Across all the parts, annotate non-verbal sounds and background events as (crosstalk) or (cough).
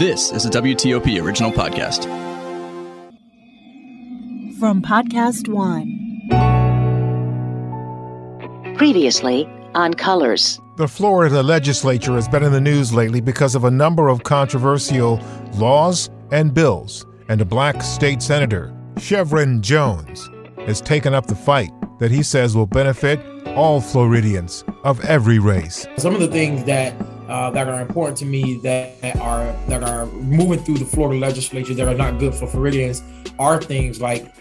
This is a WTOP original podcast. From Podcast One. Previously on Colors. The Florida legislature has been in the news lately because of a number of controversial laws and bills, and a black state senator, Shevrin Jones, has taken up the fight that he says will benefit all Floridians of every race. Some of the things that uh, that are important to me that are that are moving through the Florida legislature that are not good for Floridians are things like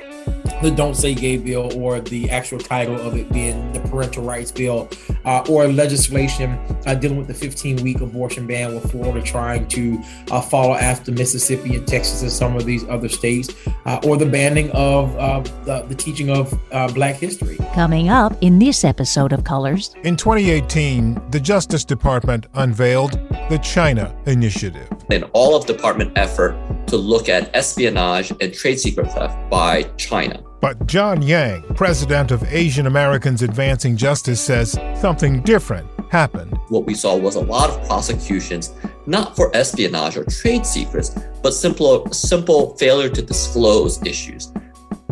the Don't Say Gay bill or the actual title of it being the Parental Rights Bill uh, or legislation uh, dealing with the 15 week abortion ban with Florida trying to uh, follow after Mississippi and Texas and some of these other states uh, or the banning of uh, the, the, teaching of uh, Black history. Coming up in this episode of Colors. In 2018, the Justice Department unveiled the China Initiative. In all of department effort to look at espionage and trade secret theft by China. But John Yang, president of Asian Americans Advancing Justice, says something different happened. What we saw was a lot of prosecutions, not for espionage or trade secrets, but simple, simple failure to disclose issues.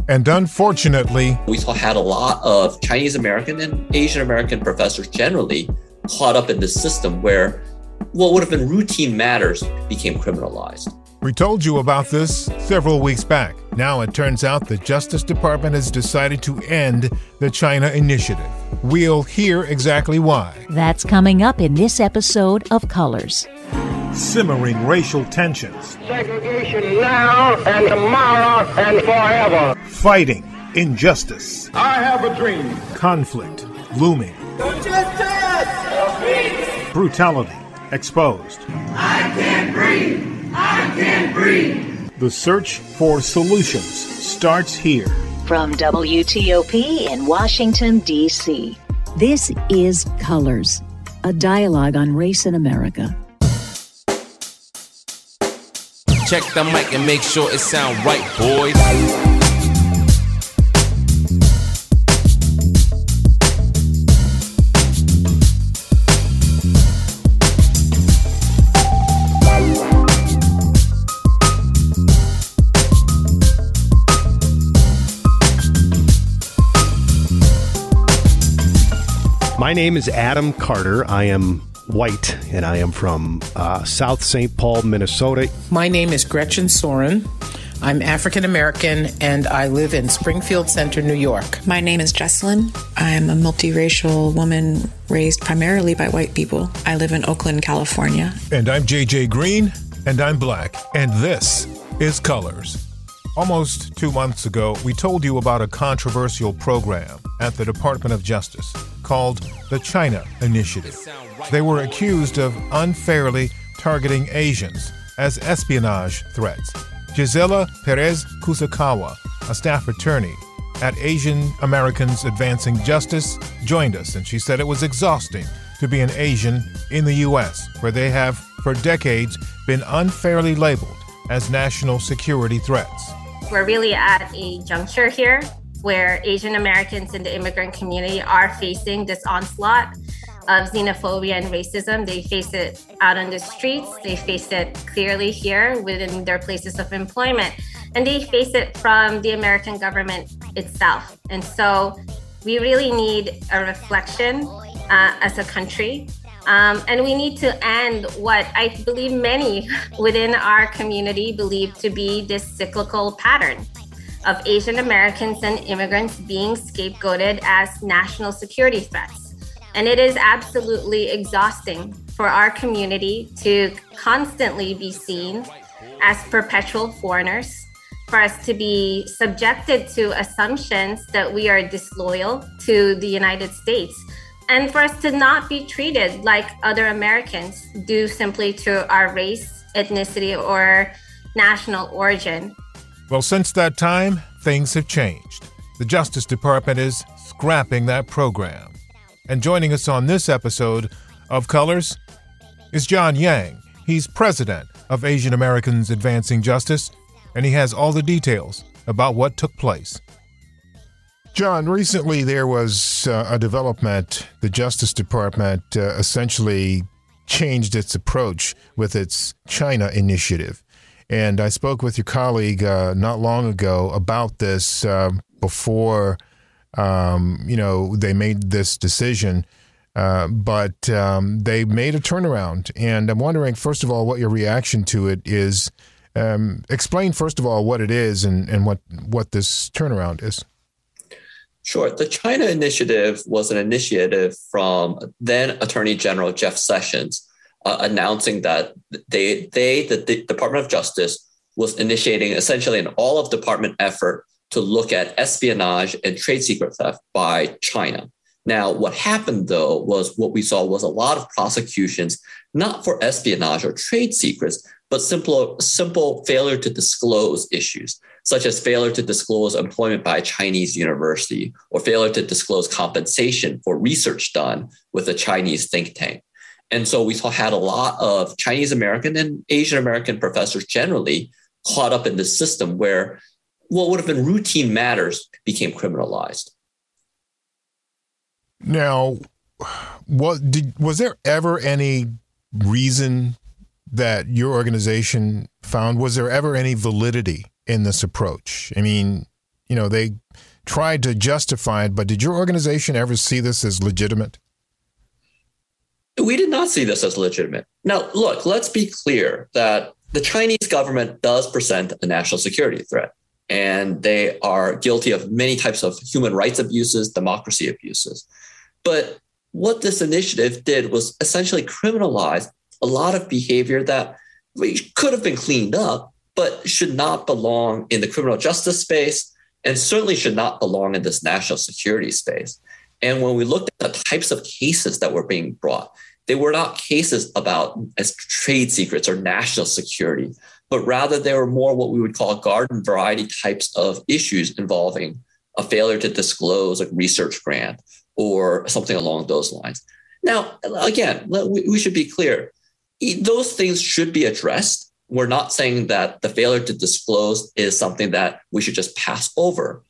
And unfortunately, we saw had a lot of Chinese American and Asian American professors generally caught up in the system where what would have been routine matters became criminalized. We told you about this several weeks back. Now it turns out the Justice Department has decided to end the China Initiative. We'll hear exactly why. That's coming up in this episode of Colors. Simmering racial tensions. Segregation now and tomorrow and forever. Fighting injustice. I have a dream. Conflict looming. Brutality exposed. I can't breathe. I can't breathe. The search for solutions starts here. From WTOP in Washington, D.C. This is Colors, a dialogue on race in America. Check the mic and make sure it sound right, boys. My name is Adam Carter. I am white and I am from uh, South St. Paul, Minnesota. My name is Gretchen Soren. I'm African American and I live in Springfield Center, New York. My name is Jesselyn. I'm a multiracial woman raised primarily by white people. I live in Oakland, California. And I'm JJ Green, and I'm black. And this is Colors. Almost two months ago, we told you about a controversial program at the Department of Justice called the China Initiative. They were accused of unfairly targeting Asians as espionage threats. Gisela Perez Kusakawa, a staff attorney at Asian Americans Advancing Justice, joined us, and she said it was exhausting to be an Asian in the U.S., where they have, for decades, been unfairly labeled as national security threats. We're really at a juncture here where Asian Americans in the immigrant community are facing this onslaught of xenophobia and racism. They face it out on the streets, they face it clearly here within their places of employment, and they face it from the American government itself. And so we really need a reflection uh, as a country um, and we need to end what I believe many (laughs) within our community believe to be this cyclical pattern of Asian Americans and immigrants being scapegoated as national security threats. And it is absolutely exhausting for our community to constantly be seen as perpetual foreigners, for us to be subjected to assumptions that we are disloyal to the United States and for us to not be treated like other Americans due simply to our race, ethnicity, or national origin. Well, since that time, things have changed. The Justice Department is scrapping that program. And joining us on this episode of Colors is John Yang. He's president of Asian Americans Advancing Justice, and he has all the details about what took place. John, recently there was uh, a development. The Justice Department uh, essentially changed its approach with its China initiative. And I spoke with your colleague uh, not long ago about this uh, before, um, you know, they made this decision. Uh, but um, they made a turnaround. And I'm wondering, first of all, what your reaction to it is. Um, explain, first of all, what it is and, and what, what this turnaround is. Sure. The China Initiative was an initiative from then Attorney General Jeff Sessions uh, announcing that they, they, the, the Department of Justice, was initiating essentially an all of department effort to look at espionage and trade secret theft by China. Now, what happened though was what we saw was a lot of prosecutions, not for espionage or trade secrets, but simple, simple failure to disclose issues, such as failure to disclose employment by a Chinese university or failure to disclose compensation for research done with a Chinese think tank. And so we had a lot of Chinese American and Asian American professors generally caught up in this system where what would have been routine matters became criminalized. Now, what did was there ever any reason that your organization found? Was there ever any validity in this approach? I mean, you know, they tried to justify it, but did your organization ever see this as legitimate? We did not see this as legitimate. Now, look, let's be clear that the Chinese government does present a national security threat, and they are guilty of many types of human rights abuses, democracy abuses. But what this initiative did was essentially criminalize a lot of behavior that could have been cleaned up, but should not belong in the criminal justice space and certainly should not belong in this national security space. And when we looked at the types of cases that were being brought, they were not cases about as trade secrets or national security, but rather they were more what we would call garden variety types of issues involving a failure to disclose a research grant or something along those lines. Now, again, we should be clear. Those things should be addressed. We're not saying that the failure to disclose is something that we should just pass over.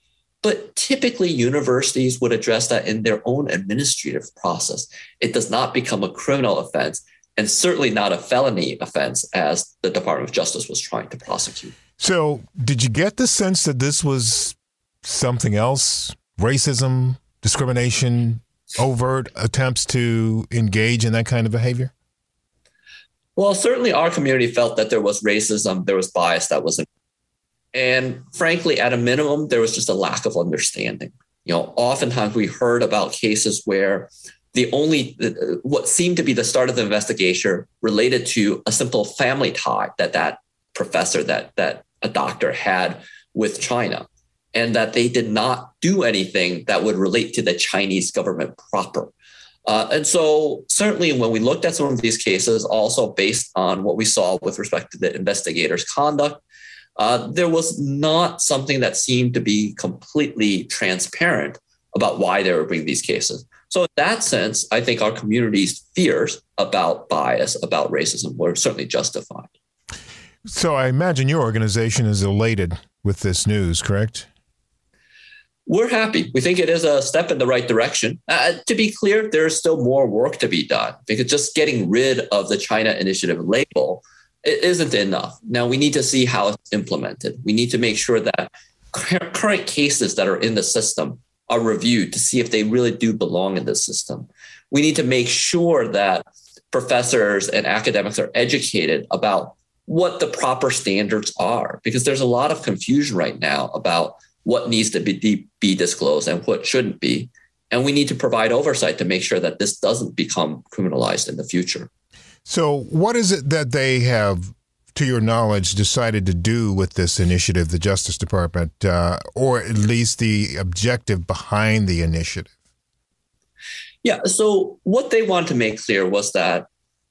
But typically, universities would address that in their own administrative process. It does not become a criminal offense and certainly not a felony offense as the Department of Justice was trying to prosecute. So, did you get the sense that this was something else? Racism, discrimination, overt attempts to engage in that kind of behavior? Well, certainly our community felt that there was racism, there was bias that was and frankly, at a minimum, there was just a lack of understanding. You know, oftentimes we heard about cases where the only what seemed to be the start of the investigation related to a simple family tie that that professor that that a doctor had with China and that they did not do anything that would relate to the Chinese government proper. Uh, and so, certainly, when we looked at some of these cases, also based on what we saw with respect to the investigators' conduct, uh, there was not something that seemed to be completely transparent about why they were bringing these cases. So, in that sense, I think our community's fears about bias, about racism, were certainly justified. So, I imagine your organization is elated with this news, correct? We're happy. We think it is a step in the right direction. Uh, to be clear, there is still more work to be done because just getting rid of the China Initiative label it isn't enough. Now we need to see how it's implemented. We need to make sure that current cases that are in the system are reviewed to see if they really do belong in the system. We need to make sure that professors and academics are educated about what the proper standards are, because there's a lot of confusion right now about what needs to be, be disclosed and what shouldn't be. And we need to provide oversight to make sure that this doesn't become criminalized in the future. So, what is it that they have, to your knowledge, decided to do with this initiative, the Justice Department, uh, or at least the objective behind the initiative? Yeah. So, what they wanted to make clear was that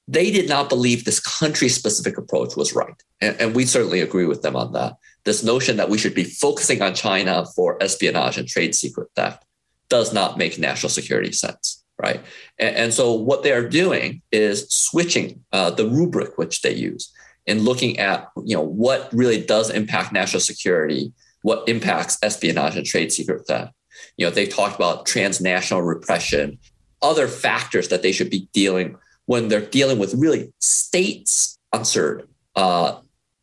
they did not believe this country specific approach was right. And, and, we certainly agree with them on that. This notion that we should be focusing on China for espionage and trade secret theft does not make national security sense right? And, and, so what they are doing is switching uh, the rubric which they use and looking at you know what really does impact national security, what impacts espionage and trade secret theft. You know, they talked about transnational repression, other factors that they should be dealing when they're dealing with really state sponsored uh,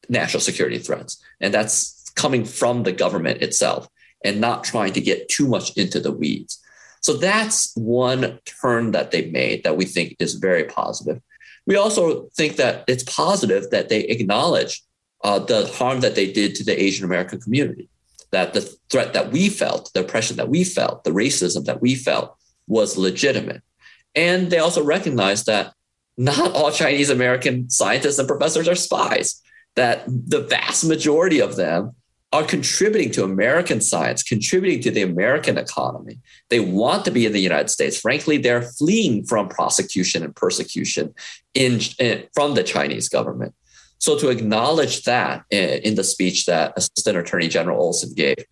national security threats. And that's coming from the government itself and not trying to get too much into the weeds. So that's one turn that they made that we think is very positive. We also think that it's positive that they acknowledge uh, the harm that they did to the Asian American community, that the threat that we felt, the oppression that we felt, the racism that we felt was legitimate. And they also recognize that not all Chinese American scientists and professors are spies, that the vast majority of them are contributing to American science, contributing to the American economy. They want to be in the United States. Frankly, they're fleeing from prosecution and persecution in, in from the Chinese government. So to acknowledge that in, in the speech that Assistant Attorney General Olsen gave,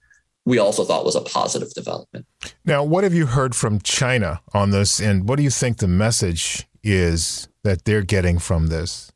we also thought was a positive development. Now, what have you heard from China on this, and what do you think the message is that they're getting from this?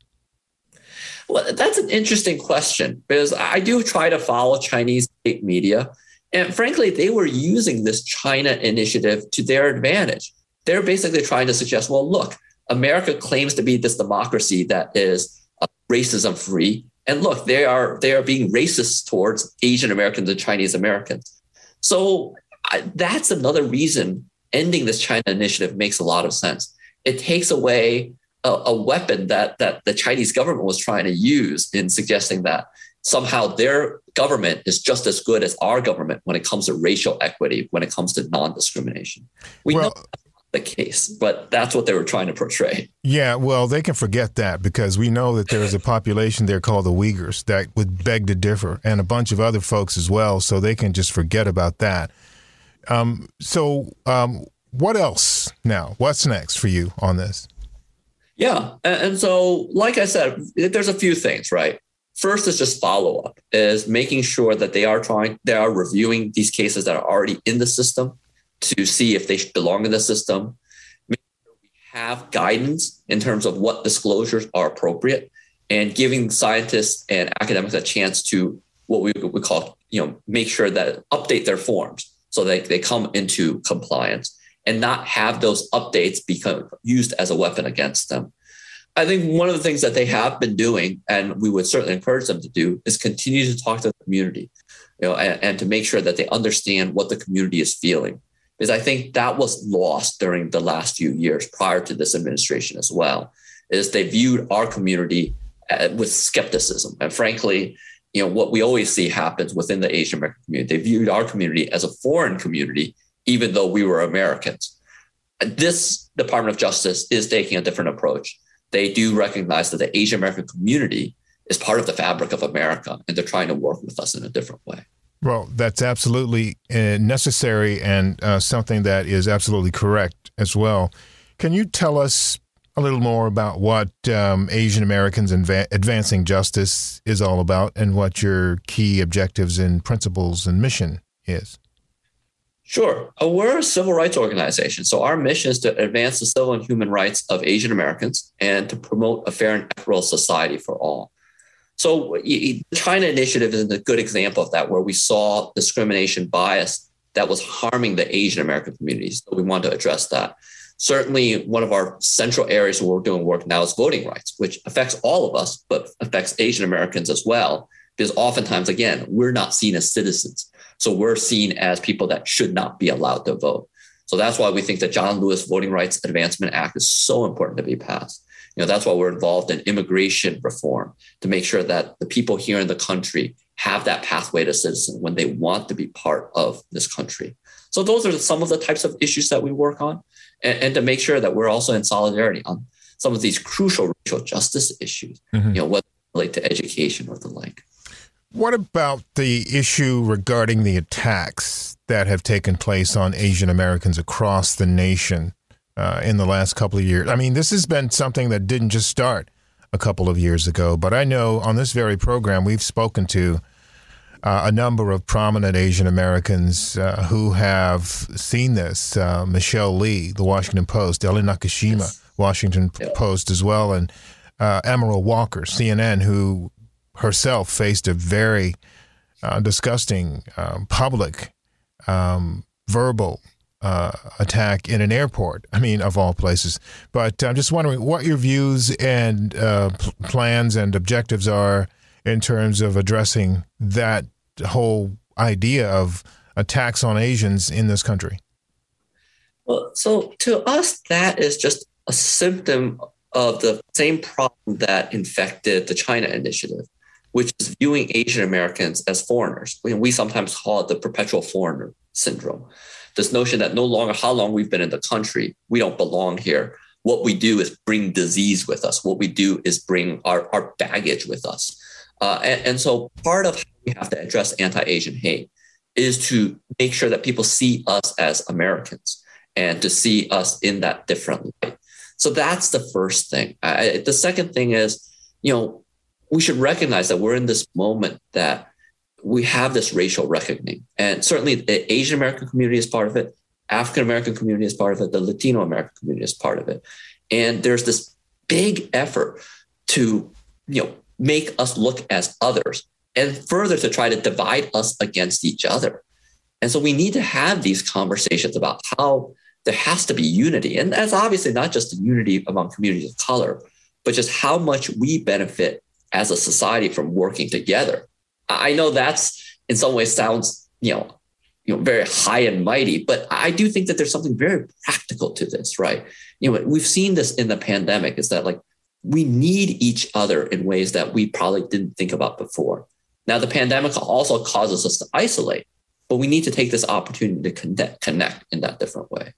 Well, that's an interesting question because I do try to follow Chinese state media. And frankly, they were using this China initiative to their advantage. They're basically trying to suggest, well, look, America claims to be this democracy that is uh, racism free. And look, they are they are being racist towards Asian Americans and Chinese Americans. So I, that's another reason ending this China initiative makes a lot of sense. It takes away a, a weapon that that the Chinese government was trying to use in suggesting that somehow their government is just as good as our government when it comes to racial equity, when it comes to non-discrimination. We well, know the case, but that's what they were trying to portray. Yeah, well, they can forget that because we know that there's a population there called the Uyghurs that would beg to differ, and a bunch of other folks as well. So they can just forget about that. Um, so, um, what else now? What's next for you on this? Yeah. And so, like I said, there's a few things, right? First is just follow up, is making sure that they are trying, they are reviewing these cases that are already in the system to see if they belong in the system. We have guidance in terms of what disclosures are appropriate and giving scientists and academics a chance to what we would call, you know, make sure that update their forms so that they come into compliance and not have those updates become used as a weapon against them. I think one of the things that they have been doing, and we would certainly encourage them to do, is continue to talk to the community, you know, and, and to make sure that they understand what the community is feeling. Because I think that was lost during the last few years prior to this administration as well, is they viewed our community uh, with skepticism. And frankly, you know, what we always see happens within the Asian American community, they viewed our community as a foreign community even though we were Americans. This Department of Justice is taking a different approach. They do recognize that the Asian American community is part of the fabric of America, and they're trying to work with us in a different way. Well, that's absolutely uh, necessary and uh, something that is absolutely correct as well. Can you tell us a little more about what um, Asian Americans Adva- Advancing Justice is all about and what your key objectives and principles and mission is? Sure. We're a civil rights organization. So our mission is to advance the civil and human rights of Asian Americans and to promote a fair and equitable society for all. So the China initiative is a good example of that, where we saw discrimination bias that was harming the Asian American communities. So we want to address that. Certainly, one of our central areas where we're doing work now is voting rights, which affects all of us, but affects Asian Americans as well. Because oftentimes, again, we're not seen as citizens. So we're seen as people that should not be allowed to vote. So that's why we think the John Lewis Voting Rights Advancement Act is so important to be passed. You know, that's why we're involved in immigration reform to make sure that the people here in the country have that pathway to citizen when they want to be part of this country. So those are some of the types of issues that we work on, and, and to make sure that we're also in solidarity on some of these crucial racial justice issues. Mm-hmm. You know, whether it relate to education or the like. What about the issue regarding the attacks that have taken place on Asian Americans across the nation uh, in the last couple of years? I mean, this has been something that didn't just start a couple of years ago, but I know on this very program we've spoken to uh, a number of prominent Asian Americans uh, who have seen this. Uh, Michelle Lee, the Washington Post, Ellen Nakashima, yes. Washington Post as well, and uh, Amara Walker, CNN, who herself faced a very uh, disgusting um, public, um, verbal uh, attack in an airport. I mean, of all places. But I'm just wondering what your views and uh, plans and objectives are in terms of addressing that whole idea of attacks on Asians in this country. Well, so to us, that is just a symptom of the same problem that infected the China initiative, which is viewing Asian Americans as foreigners. We, we sometimes call it the perpetual foreigner syndrome. This notion that no longer how long we've been in the country, we don't belong here. What we do is bring disease with us. What we do is bring our, our baggage with us. Uh, and, and so part of how we have to address anti-Asian hate is to make sure that people see us as Americans and to see us in that different light. So that's the first thing. I, the second thing is, you know, we should recognize that we're in this moment that we have this racial reckoning. And certainly the Asian American community is part of it, African American community is part of it, the Latino American community is part of it. And there's this big effort to, you know, make us look as others and further to try to divide us against each other. And so we need to have these conversations about how there has to be unity. And that's obviously not just the unity among communities of color, but just how much we benefit as a society from working together. I know that's in some ways sounds, you know, you know, very high and mighty, but I do think that there's something very practical to this, right? You know, we've seen this in the pandemic is that like we need each other in ways that we probably didn't think about before. Now, the pandemic also causes us to isolate, but we need to take this opportunity to connect, connect in that different way.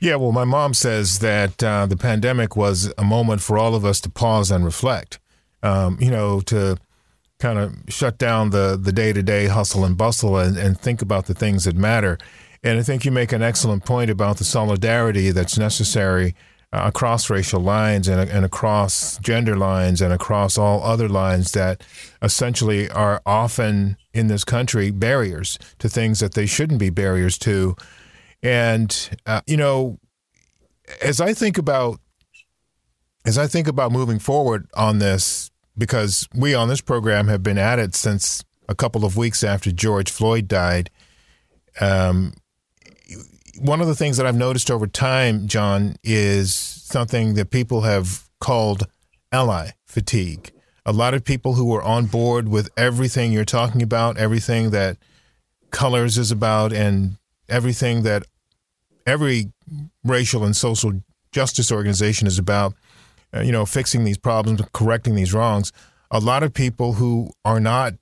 Yeah, well, my mom says that uh, the pandemic was a moment for all of us to pause and reflect. Um, you know, to kind of shut down the the day to day hustle and bustle and, and think about the things that matter. And I think you make an excellent point about the solidarity that's necessary uh, across racial lines and, and across gender lines and across all other lines that essentially are often in this country barriers to things that they shouldn't be barriers to. And uh, you know, as I think about as I think about moving forward on this, because we on this program have been at it since a couple of weeks after George Floyd died. Um, one of the things that I've noticed over time, John, is something that people have called ally fatigue. A lot of people who are on board with everything you're talking about, everything that Colors is about, and everything that every racial and social justice organization is about, uh, you know, fixing these problems, correcting these wrongs. A lot of people who are not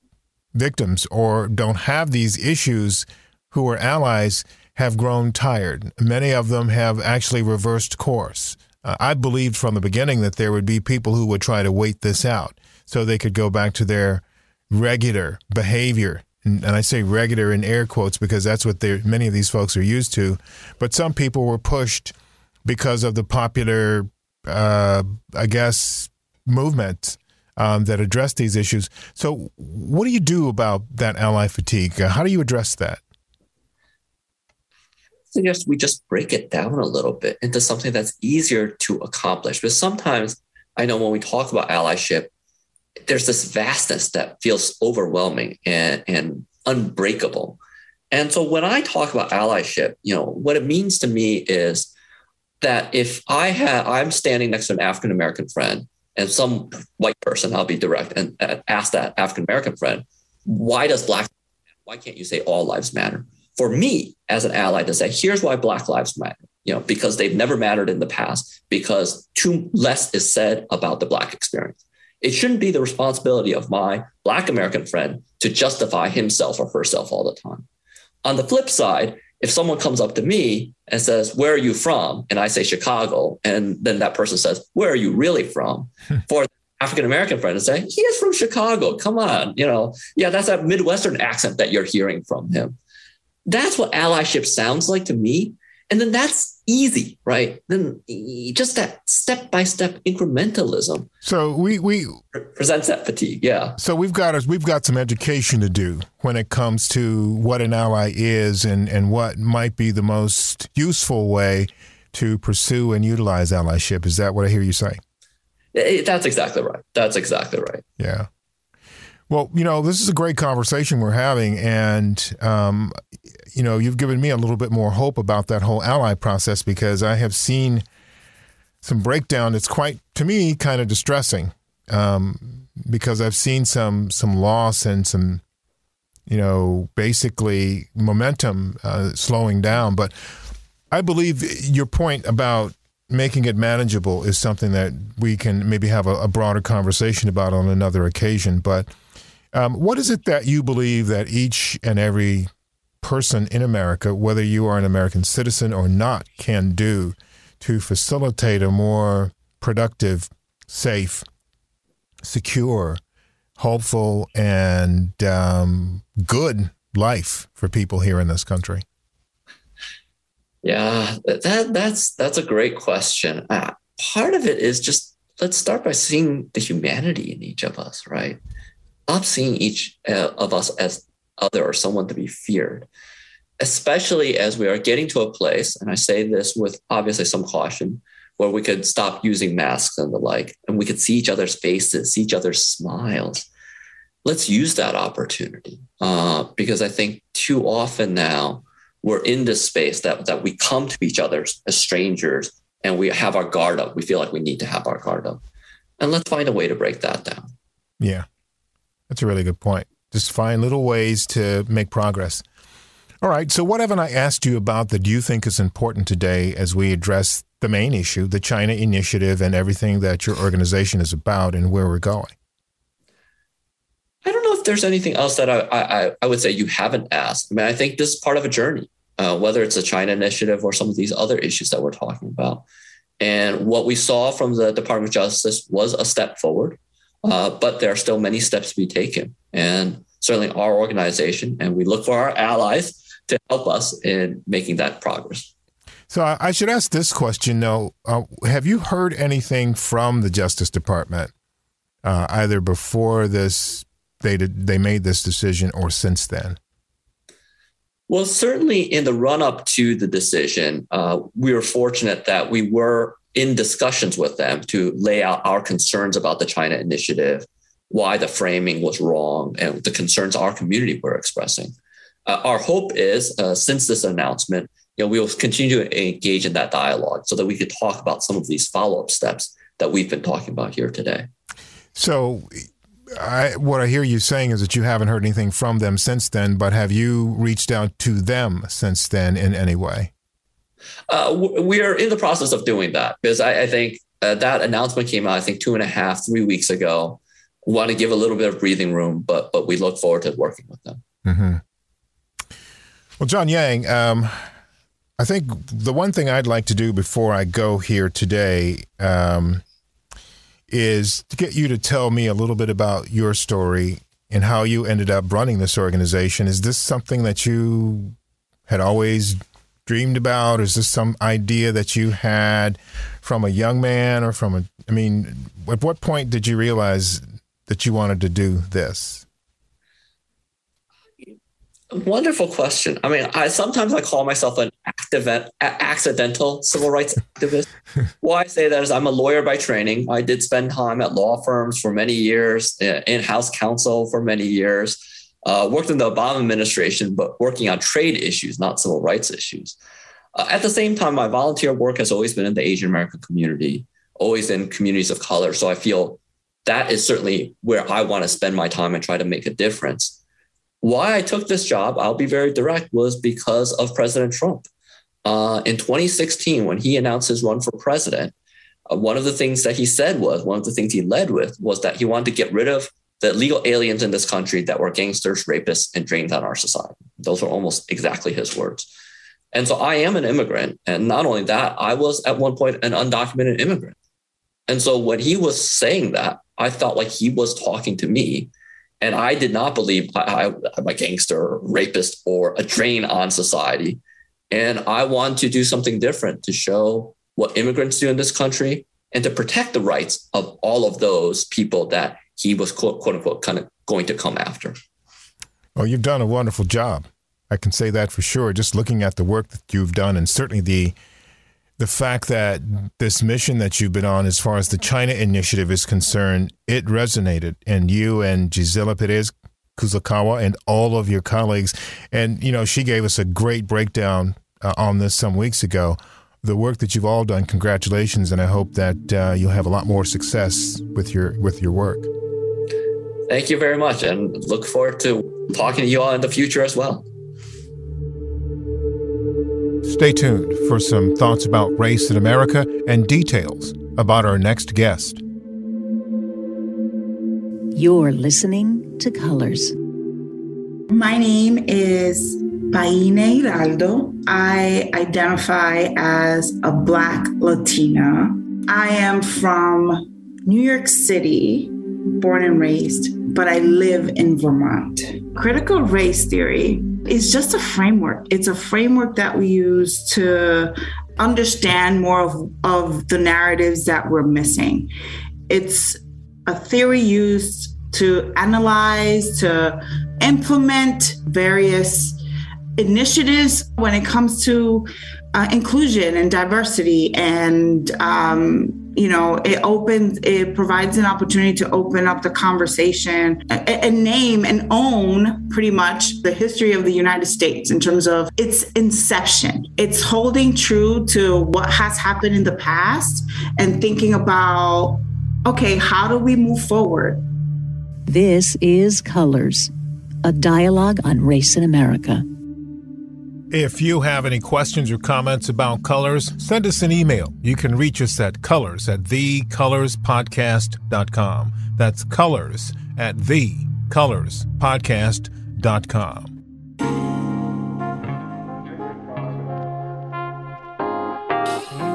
victims or don't have these issues who are allies have grown tired. Many of them have actually reversed course. Uh, I believed from the beginning that there would be people who would try to wait this out so they could go back to their regular behavior. And, and I say regular in air quotes because that's what many of these folks are used to. But some people were pushed because of the popular, uh, I guess, movement um, that address these issues. So, what do you do about that ally fatigue? Uh, how do you address that? I suggest we just break it down a little bit into something that's easier to accomplish. Because sometimes I know when we talk about allyship, there's this vastness that feels overwhelming and, and unbreakable. And so when I talk about allyship, you know, what it means to me is that if I have I'm standing next to an African American friend and some white person, I'll be direct and ask that African American friend, why does black why can't you say all lives matter? for me as an ally to say, here's why Black Lives Matter, you know, because they've never mattered in the past, because too less is said about the Black experience. It shouldn't be the responsibility of my Black American friend to justify himself or herself all the time. On the flip side, if someone comes up to me and says, Where are you from? And I say Chicago, and then that person says, Where are you really from? (laughs) For African American friend to say, He is from Chicago. Come on. You know, yeah, that's that Midwestern accent that you're hearing from him. That's what allyship sounds like to me. And then that's easy, right? Then just that step by step incrementalism. So we we presents that fatigue, yeah. So we've got us we've got some education to do when it comes to what an ally is and and what might be the most useful way to pursue and utilize allyship. Is that what I hear you say? Eh, that's exactly right. That's exactly right. Yeah. Well, you know, this is a great conversation we're having, and um, you know, you've given me a little bit more hope about that whole ally process because I have seen some breakdown. It's quite, to me, kind of distressing um, because I've seen some some loss and some, you know, basically momentum uh, slowing down. But I believe your point about making it manageable is something that we can maybe have a, a broader conversation about on another occasion. But um, what is it that you believe that each and every person in America, whether you are an American citizen or not, can do to facilitate a more productive, safe, secure, hopeful, and um, good life for people here in this country? Yeah, that that's that's a great question. Uh, part of it is just let's start by seeing the humanity in each of us, right? Not seeing each uh, of us as other or someone to be feared, especially as we are getting to a place, and I say this with obviously some caution, where we could stop using masks and the like, and we could see each other's faces, see each other's smiles. Let's use that opportunity uh, because I think too often now we're in this space that that we come to each other as strangers and we have our guard up. We feel like we need to have our guard up. And let's find a way to break that down. Yeah. That's a really good point. Just find little ways to make progress. All right. So, what haven't I asked you about that you think is important today as we address the main issue, the China initiative, and everything that your organization is about and where we're going? I don't know if there's anything else that I, I, I would say you haven't asked. I mean, I think this is part of a journey uh, whether it's a China initiative or some of these other issues that we're talking about. And what we saw from the Department of Justice was a step forward, uh, but there are still many steps to be taken. And certainly our organization, and we look for our allies to help us in making that progress. So I should ask this question though: uh, Have you heard anything from the Justice Department, uh, either before this they did, they made this decision or since then? Well, certainly in the run up to the decision, uh, we were fortunate that we were in discussions with them to lay out our concerns about the China initiative, why the framing was wrong, and the concerns our community were expressing. Uh, our hope is, uh, since this announcement, you know, we will continue to engage in that dialogue so that we could talk about some of these follow up steps that we've been talking about here today. So, I, what I hear you saying is that you haven't heard anything from them since then, but have you reached out to them since then in any way? Uh, we are in the process of doing that because I, I think uh, that announcement came out, I think two and a half, three weeks ago. We want to give a little bit of breathing room, but but we look forward to working with them. Mm-hmm. Well, John Yang, um, I think the one thing I'd like to do before I go here today um, is to get you to tell me a little bit about your story and how you ended up running this organization. Is this something that you had always dreamed about? Is this some idea that you had from a young man or from a, I mean, at what point did you realize that you wanted to do this? Wonderful question. I mean, I sometimes I call myself an active, accidental civil rights (laughs) activist. Why I say that is I'm a lawyer by training. I did spend time at law firms for many years, eh, in-house counsel for many years. Uh, worked in the Obama administration, but working on trade issues, not civil rights issues. Uh, at the same time, my volunteer work has always been in the Asian American community, always in communities of color. So I feel that is certainly where I want to spend my time and try to make a difference. Why I took this job, I'll be very direct, was because of President Trump. Uh, in 2016, when he announced his run for president, uh, one of the things that he said was one of the things he led with was that he wanted to get rid of the legal aliens in this country that were gangsters, rapists, and drains on our society. Those are almost exactly his words. And so I am an immigrant. And not only that, I was at one point an undocumented immigrant. And so when he was saying that, I felt like he was talking to me and I did not believe I, am a gangster, rapist, or a drain on society. And I want to do something different to show what immigrants do in this country and to protect the rights of all of those people that he was quote, quote unquote kind of going to come after. Well, you've done a wonderful job. I can say that for sure. Just looking at the work that you've done, and certainly the the fact that this mission that you've been on, as far as the China initiative is concerned, it resonated, and you and Gisela Perez Kusakawa and all of your colleagues, and you know, she gave us a great breakdown uh, on this some weeks ago. The work that you've all done, congratulations, and I hope that uh, you'll have a lot more success with your with your work. Thank you very much, and look forward to talking to you all in the future as well. Stay tuned for some thoughts about race in America and details about our next guest. You're listening to Colors. My name is Paine Hiraldo. I identify as a Black Latina. I am from New York City, born and raised, but I live in Vermont. Critical race theory is just a framework. It's a framework that we use to understand more of, of the narratives that we're missing. It's a theory used to analyze, to implement various initiatives when it comes to uh, inclusion and diversity and um, you know it opens it provides an opportunity to open up the conversation and name and own pretty much the history of the united states in terms of its inception. It's holding true to what has happened in the past and thinking about okay how do we move forward? This is colors a dialogue on race in america if you have any questions or comments about colors, send us an email. You can reach us at colors at thecolorspodcast.com. That's colors at thecolorspodcast.com.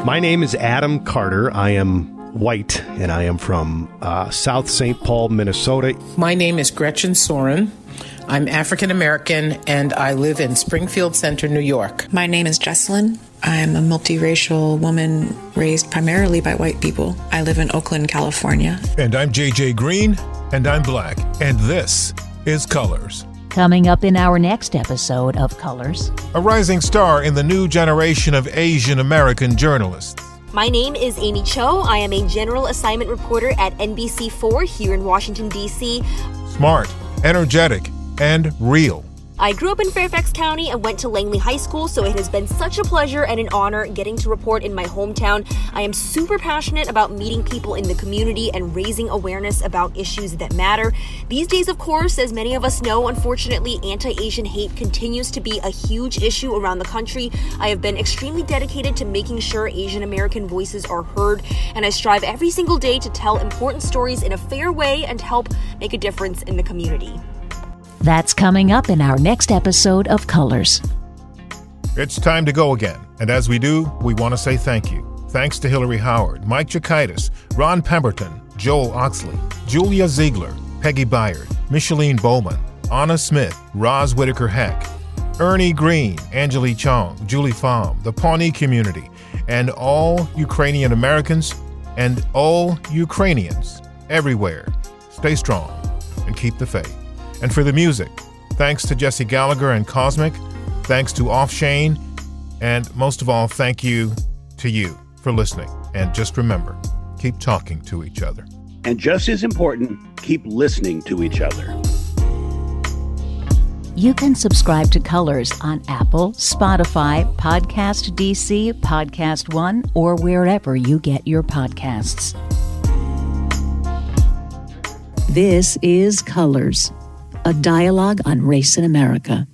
My name is Adam Carter. I am white and I am from uh, South St. Paul, Minnesota. My name is Gretchen Soren. I'm African American and I live in Springfield Center, New York. My name is Jesselyn. I'm a multiracial woman raised primarily by white people. I live in Oakland, California. And I'm JJ Green, and I'm black. And this is Colors. Coming up in our next episode of Colors, a rising star in the new generation of Asian American journalists. My name is Aimee Cho. I am a general assignment reporter at NBC4 here in Washington, D.C. Smart, energetic, and real. I grew up in Fairfax County and went to Langley High School, so it has been such a pleasure and an honor getting to report in my hometown. I am super passionate about meeting people in the community and raising awareness about issues that matter. These days, of course, as many of us know, unfortunately, anti Asian hate continues to be a huge issue around the country. I have been extremely dedicated to making sure Asian American voices are heard, and I strive every single day to tell important stories in a fair way and help make a difference in the community. That's coming up in our next episode of Colors. It's time to go again. And as we do, we want to say thank you. Thanks to Hillary Howard, Mike Jakaitis, Ron Pemberton, Joel Oxley, Julia Ziegler, Peggy Byard, Micheline Bowman, Anna Smith, Roz Whitaker Heck, Ernie Green, Angeli Chong, Julie Pham, the Pawnee community, and all Ukrainian Americans and all Ukrainians everywhere. Stay strong and keep the faith. And for the music, thanks to Jesse Gallagher and Cosmic, thanks to Offshane, and most of all, thank you to you for listening. And just remember, keep talking to each other. And just as important, keep listening to each other. You can subscribe to Colors on Apple, Spotify, Podcast DC, Podcast One, or wherever you get your podcasts. This is Colors a dialogue on race in America.